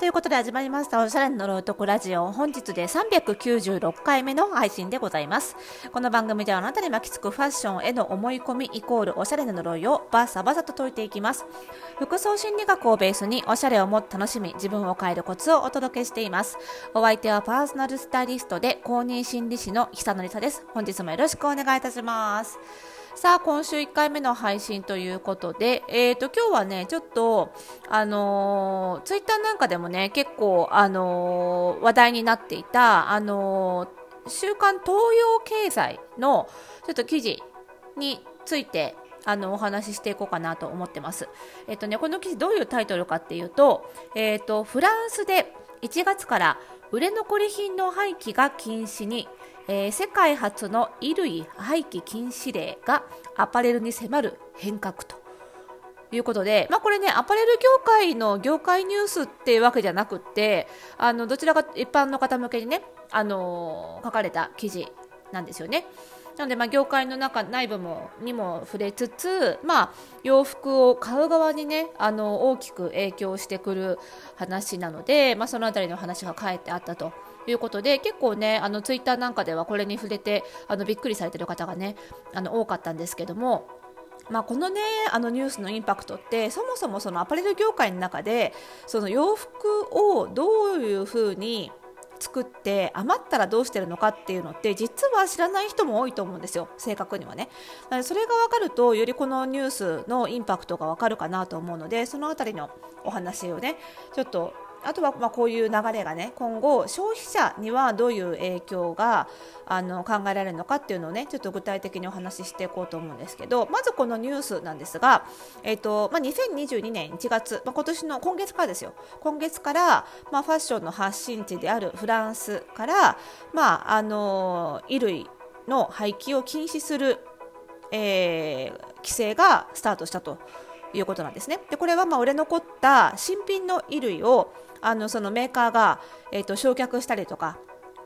ということで始まりましたおしゃれの呪うとこラジオ。本日で396回目の配信でございます。この番組ではあなたに巻きつくファッションへの思い込みイコールおしゃれな呪いをバサバサと解いていきます。服装心理学をベースにおしゃれをもっと楽しみ自分を変えるコツをお届けしています。お相手はパーソナルスタイリストで公認心理師の久野里沙です。本日もよろしくお願いいたします。さあ今週1回目の配信ということで、えーと、今日はねちょっとあのー、ツイッターなんかでもね結構あのー、話題になっていたあのー、週刊東洋経済のちょっと記事についてあのお話ししていこうかなと思ってます。えっ、とねこの記事どういうタイトルかっていうと、えっ、とフランスで1月から売れ残り品の廃棄が禁止にえー、世界初の衣類廃棄禁止令がアパレルに迫る変革ということで、まあ、これねアパレル業界の業界ニュースっていうわけじゃなくってあのどちらか一般の方向けにね、あのー、書かれた記事なんですよね。なので、まあ、業界の中内部もにも触れつつ、まあ、洋服を買う側にねあの大きく影響してくる話なので、まあ、その辺りの話が書いてあったということで結構ねあのツイッターなんかではこれに触れてあのびっくりされてる方がねあの多かったんですけども。まあ、このねあのニュースのインパクトってそもそもそのアパレル業界の中でその洋服をどういうふうに作って余ったらどうしてるのかっていうのって実は知らない人も多いと思うんですよ正確にはねそれが分かるとよりこのニュースのインパクトが分かるかなと思うのでその辺りのお話をねちょっとあとはまこういう流れがね今後消費者にはどういう影響があの考えられるのかっていうのをねちょっと具体的にお話ししていこうと思うんですけどまずこのニュースなんですが、えーとまあ、2022年1月、まあ、今年の今月からですよ。今月から、まあ、ファッションの発信地であるフランスから、まあ、あの衣類の廃棄を禁止する、えー、規制がスタートしたと。いうことなんですね。でこれはまあ売れ残った新品の衣類をあのそのメーカーが、えーと、焼却したりとか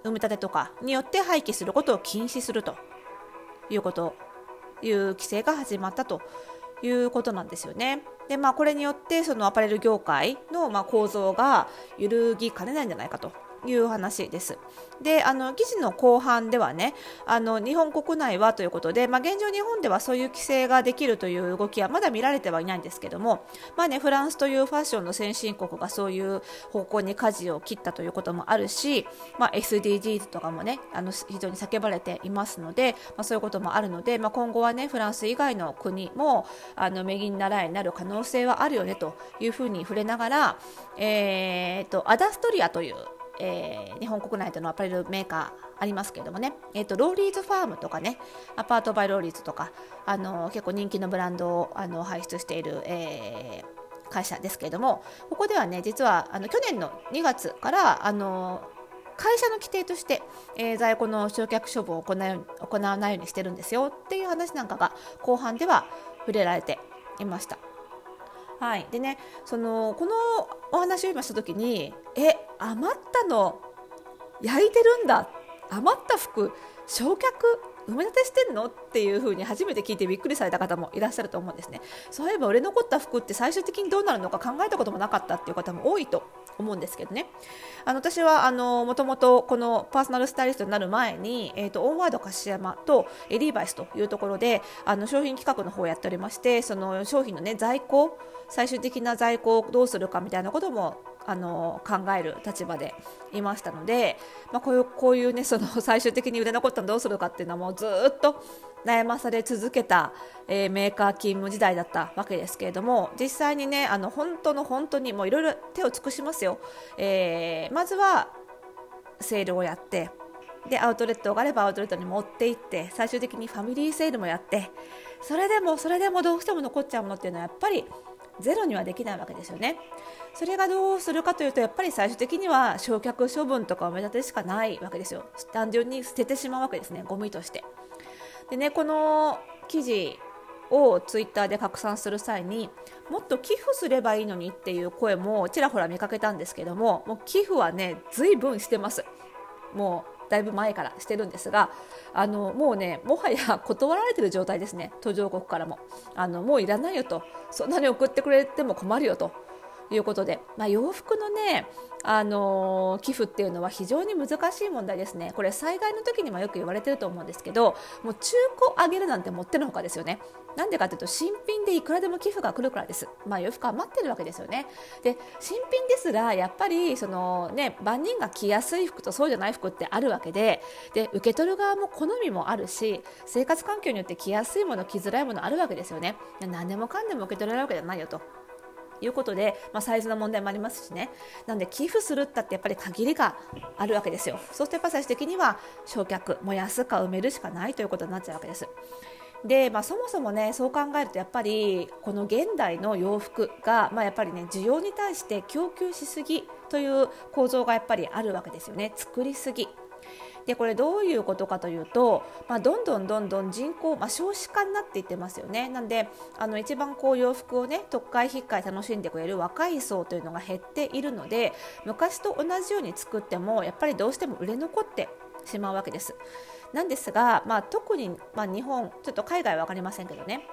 埋め立てとかによって廃棄することを禁止するというこという規制が始まったということなんですよね。でまあ、これによってそのアパレル業界のま構造が揺るぎかねないんじゃないかという話です。であの記事の後半ではねあの日本国内はということで、まあ、現状、日本ではそういう規制ができるという動きはまだ見られてはいないんですけども、まあね、フランスというファッションの先進国がそういう方向に舵を切ったということもあるし、まあ、SDGs とかもねあの非常に叫ばれていますので、まあ、そういうこともあるので、まあ、今後はねフランス以外の国もあの右に習いになる可能性はあるよねというふうに触れながら、えーとアダストリアというえー、日本国内でのアパレルメーカーありますけれどもね、えーと、ローリーズファームとかねアパートバイローリーズとか、あの結構人気のブランドをあの輩出している、えー、会社ですけれどもここではね実はあの去年の2月からあの会社の規定として、えー、在庫の焼却処分を行う行わないようにしてるんですよっていう話なんかが後半では触れられていました。はい、でねそのこのお話を今した時にえ余ったの。焼いてるんだ。余った服。焼却。埋め立てしてんの？っていう風に初めて聞いてびっくりされた方もいらっしゃると思うんですね。そういえば売れ残った服って最終的にどうなるのか考えたこともなかったっていう方も多いと思うんですけどね。あの私はあのもともとこのパーソナルスタイリストになる前に、えーと、オンワード樫山とエリーバイスというところであの商品企画の方をやっておりましてその商品の、ね、在庫最終的な在庫をどうするかみたいなこともあの考える立場でいましたので、まあ、こういうこういうねその 最終的に売れ残ったのどうするかっていうのはもうずっと悩まされ続けた、えー、メーカー勤務時代だったわけですけれども実際にねあの本当の本当にもういろいろ手を尽くしますよ、えー、まずはセールをやってでアウトレットがあればアウトレットに持って行って最終的にファミリーセールもやってそれでもそれでもどうしても残っちゃうものっていうのはやっぱりゼロにはできないわけですよね。それがどうするかというとやっぱり最終的には焼却処分とかを目立てしかないわけですよ。単純に捨ててしまうわけですねゴミとして。でねこの記事をツイッターで拡散する際にもっと寄付すればいいのにっていう声もちらほら見かけたんですけどももう寄付はね随分してますもうだいぶ前からしてるんですがあのもうねもはや断られてる状態ですね。途上国からも。あのもういらないよと。そんなに送ってくれても困るよと。いうことで、まあ、洋服のねあの寄付っていうのは非常に難しい問題ですね。これ災害の時にもよく言われてると思うんですけどもう中古あげるなんてもってのほかですよね。なんでかというと新品でいくらでも寄付が来るからです。まあ洋服余ってるわけですよね。で新品ですらやっぱりそのね万人が着やすい服とそうじゃない服ってあるわけでで受け取る側も好みもあるし生活環境によって着やすいもの着づらいものあるわけですよね。何でもかんでも受け取れるわけじゃないよと。いうことで、まあ、サイズの問題もありますしね。なので寄付するったってやっぱり限りがあるわけですよ。そうするとやっぱ最終的には焼却燃やすか埋めるしかないということになっちゃうわけです。で、まあ、そもそもねそう考えるとやっぱりこの現代の洋服が、まあ、やっぱりね需要に対して供給しすぎという構造がやっぱりあるわけですよね。作りすぎ。でこれどういうことかというと、まあ、どんどんどんどん人口、まあ、少子化になっていってますよねなんであの一番こう洋服をね特会引っかい楽しんでくれる若い層というのが減っているので昔と同じように作ってもやっぱりどうしても売れ残ってしまうわけです。なんですが、まあ、特に、まあ、日本ちょっと海外は分かりませんけどね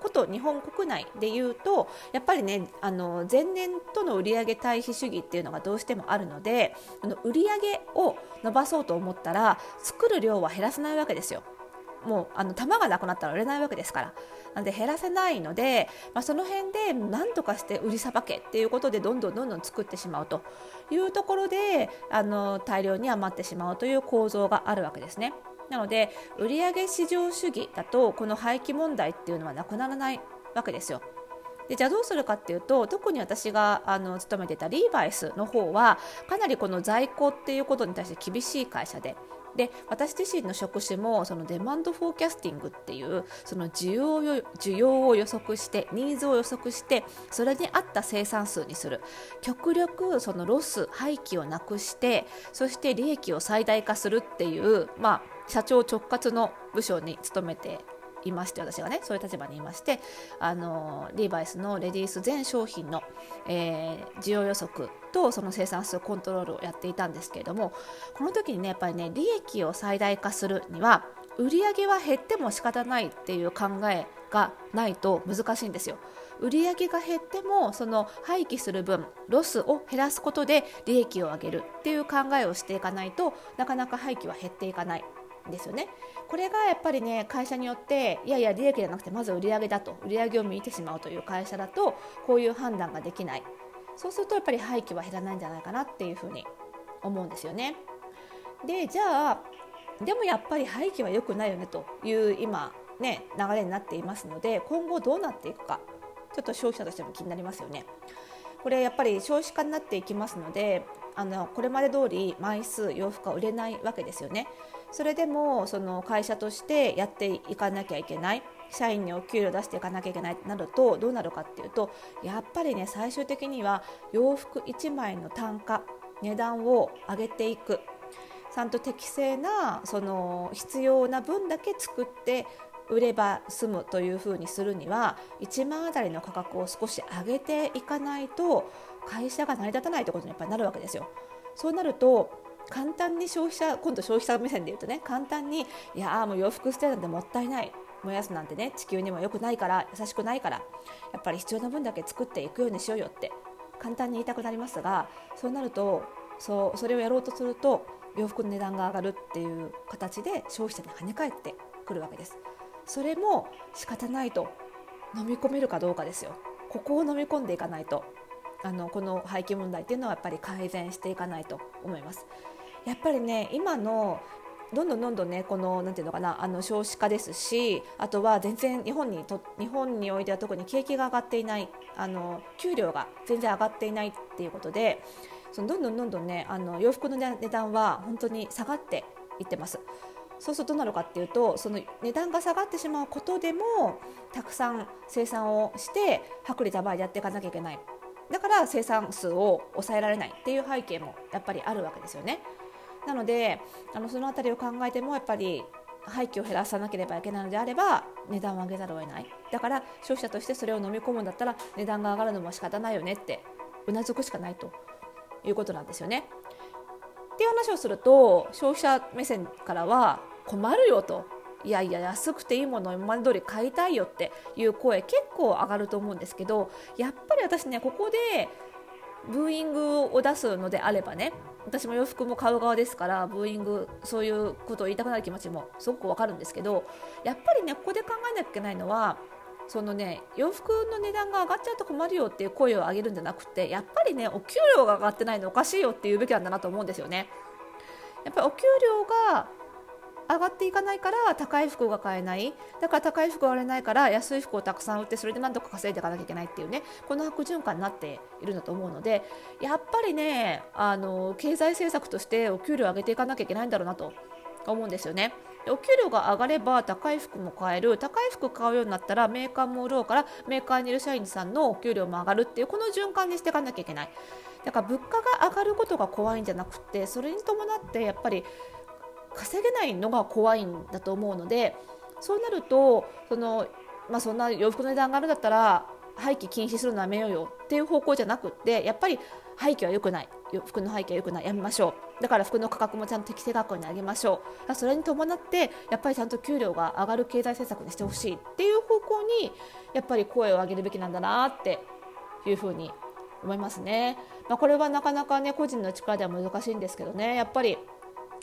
こと日本国内でいうとやっぱりねあの前年との売上対比主義っていうのがどうしてもあるのであの売上を伸ばそうと思ったら作る量は減らせないわけですよ。もうあの玉がなくなったら売れないわけですからなんで減らせないので、まあ、その辺で何とかして売りさばけっていうことでどんどんどんどん作ってしまうというところであの大量に余ってしまうという構造があるわけですね。なので売上市場主義だとこの廃棄問題っていうのはなくならないわけですよ。でじゃあどうするかっていうと特に私があの勤めてたリーバイスの方はかなりこの在庫っていうことに対して厳しい会社でで私自身の職種もその demand forecasting っていうその需要を需要を予測してニーズを予測してそれに合った生産数にする極力そのロス廃棄をなくしてそして利益を最大化するっていう、まあ、社長直轄の部署に勤めていまして私がねそういう立場にいましてあのリーバイスのレディース全商品の、えー、需要予測とその生産数コントロールをやっていたんですけれどもこの時にねやっぱりね利益を最大化するには売上は減っても仕方ないっていう考えがないと難しいんですよ。売上が減ってもその廃棄する分ロスを減らすことで利益を上げるっていう考えをしていかないとなかなか廃棄は減っていかないですよね。これがやっぱりね会社によっていやいや利益じゃなくてまず売上だと売上を見てしまうという会社だとこういう判断ができないそうするとやっぱり廃棄は減らないんじゃないかなっていうふうに思うんですよね。でじゃあでもやっぱり廃棄は良くないよねという今ね流れになっていますので今後どうなっていくかちょっと消費者としても気になりますよね。これやっぱり少子化になっていきますのであのこれまで通り枚数洋服は売れないわけですよね。それでもその会社としてやっていかなきゃいけない社員にお給料出していかなきゃいけないなるとどうなるかっていうとやっぱりね最終的には洋服1枚の単価値段を上げていくちゃんと適正なその必要な分だけ作って売れば済むというふうにするには1万あたりの価格を少し上げていかないと会社が成り立たないということにやっぱりなるわけですよ。そうなると簡単に消費者今度消費者目線で言うとね簡単にいやもう洋服捨てるなんてもったいない燃やすなんてね地球にも良くないから優しくないからやっぱり必要な分だけ作っていくようにしようよって簡単に言いたくなりますがそうなるとそうそれをやろうとすると洋服の値段が上がるっていう形で消費者に跳ね返ってくるわけですそれも仕方ないと飲み込めるかどうかですよ。ここを飲み込んでいかないと。あのこの廃棄問題っていうのはやっぱり改善していかないと思います。やっぱりね今のどんどんどんどんねこのなんていうのかなあの少子化ですしあとは全然日本にと日本においては特に景気が上がっていないあの給料が全然上がっていないっていうことでそのどんどんどんどんねあの洋服の値段は本当に下がっていってます。そうするとどうなるかっていうとその値段が下がってしまうことでもたくさん生産をして薄利多売でやっていかなきゃいけないだから生産数を抑えられないっていう背景もやっぱりあるわけですよね。なのであのその辺りを考えてもやっぱり廃棄を減らさなければいけないのであれば値段を上げざるを得ないだから消費者としてそれを飲み込むんだったら値段が上がるのも仕方ないよねってうなずくしかないということなんですよね。っていう話をすると消費者目線からは困るよと。いやいや安くていいものを今まで通り買いたいよっていう声結構上がると思うんですけどやっぱり私ねここでブーイングを出すのであればね私も洋服も買う側ですからブーイングそういうことを言いたくなる気持ちもすごくわかるんですけどやっぱりねここで考えなきゃいけないのはそのね洋服の値段が上がっちゃうと困るよっていう声を上げるんじゃなくてやっぱりねお給料が上がってないのおかしいよって言うべきなんだなと思うんですよね。やっぱりお給料が上がっていかないから高い服が買えないだから高い服が売れないから安い服をたくさん売ってそれでなんとか稼いでいかなきゃいけないっていうねこの悪循環になっているんだと思うのでやっぱりねあの経済政策としてお給料を上げていかなきゃいけないんだろうなと思うんですよね。お給料が上がれば高い服も買える。高い服買うようになったらメーカーも売ろうからメーカーにいる社員さんのお給料も上がるっていうこの循環にしていかなきゃいけない。だから物価が上がることが怖いんじゃなくてそれに伴ってやっぱり稼げないのが怖いんだと思うのでそうなるとその、まあ、そんな洋服の値段があるんだったら廃棄禁止するのやめようよっていう方向じゃなくってやっぱり廃棄は良くない。服の廃棄は良くないやめましょう。だから服の価格もちゃんと適正価格に上げましょう。それに伴ってやっぱりちゃんと給料が上がる経済政策にしてほしいっていう方向にやっぱり声を上げるべきなんだなっていうふうに思いますね、まあ、これはなかなかね個人の力では難しいんですけどね。やっぱり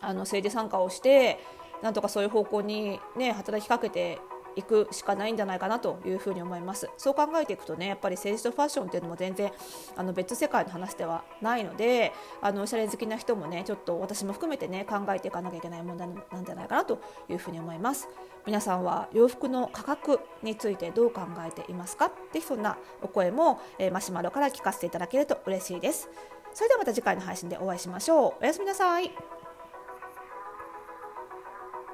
あの政治参加をしてなんとかそういう方向に、ね、働きかけていくしかないんじゃないかなというふうに思います。そう考えていくとねやっぱり政治とファッションっていうのも全然あの別世界の話ではないのであのおしゃれ好きな人もねちょっと私も含めてね考えていかなきゃいけない問題なんじゃないかなというふうに思います。皆さんは洋服の価格についてどう考えていますか？ぜひそんなお声も、えー、マシュマロから聞かせていただけると嬉しいです。それではまた次回の配信でお会いしましょう。おやすみなさい。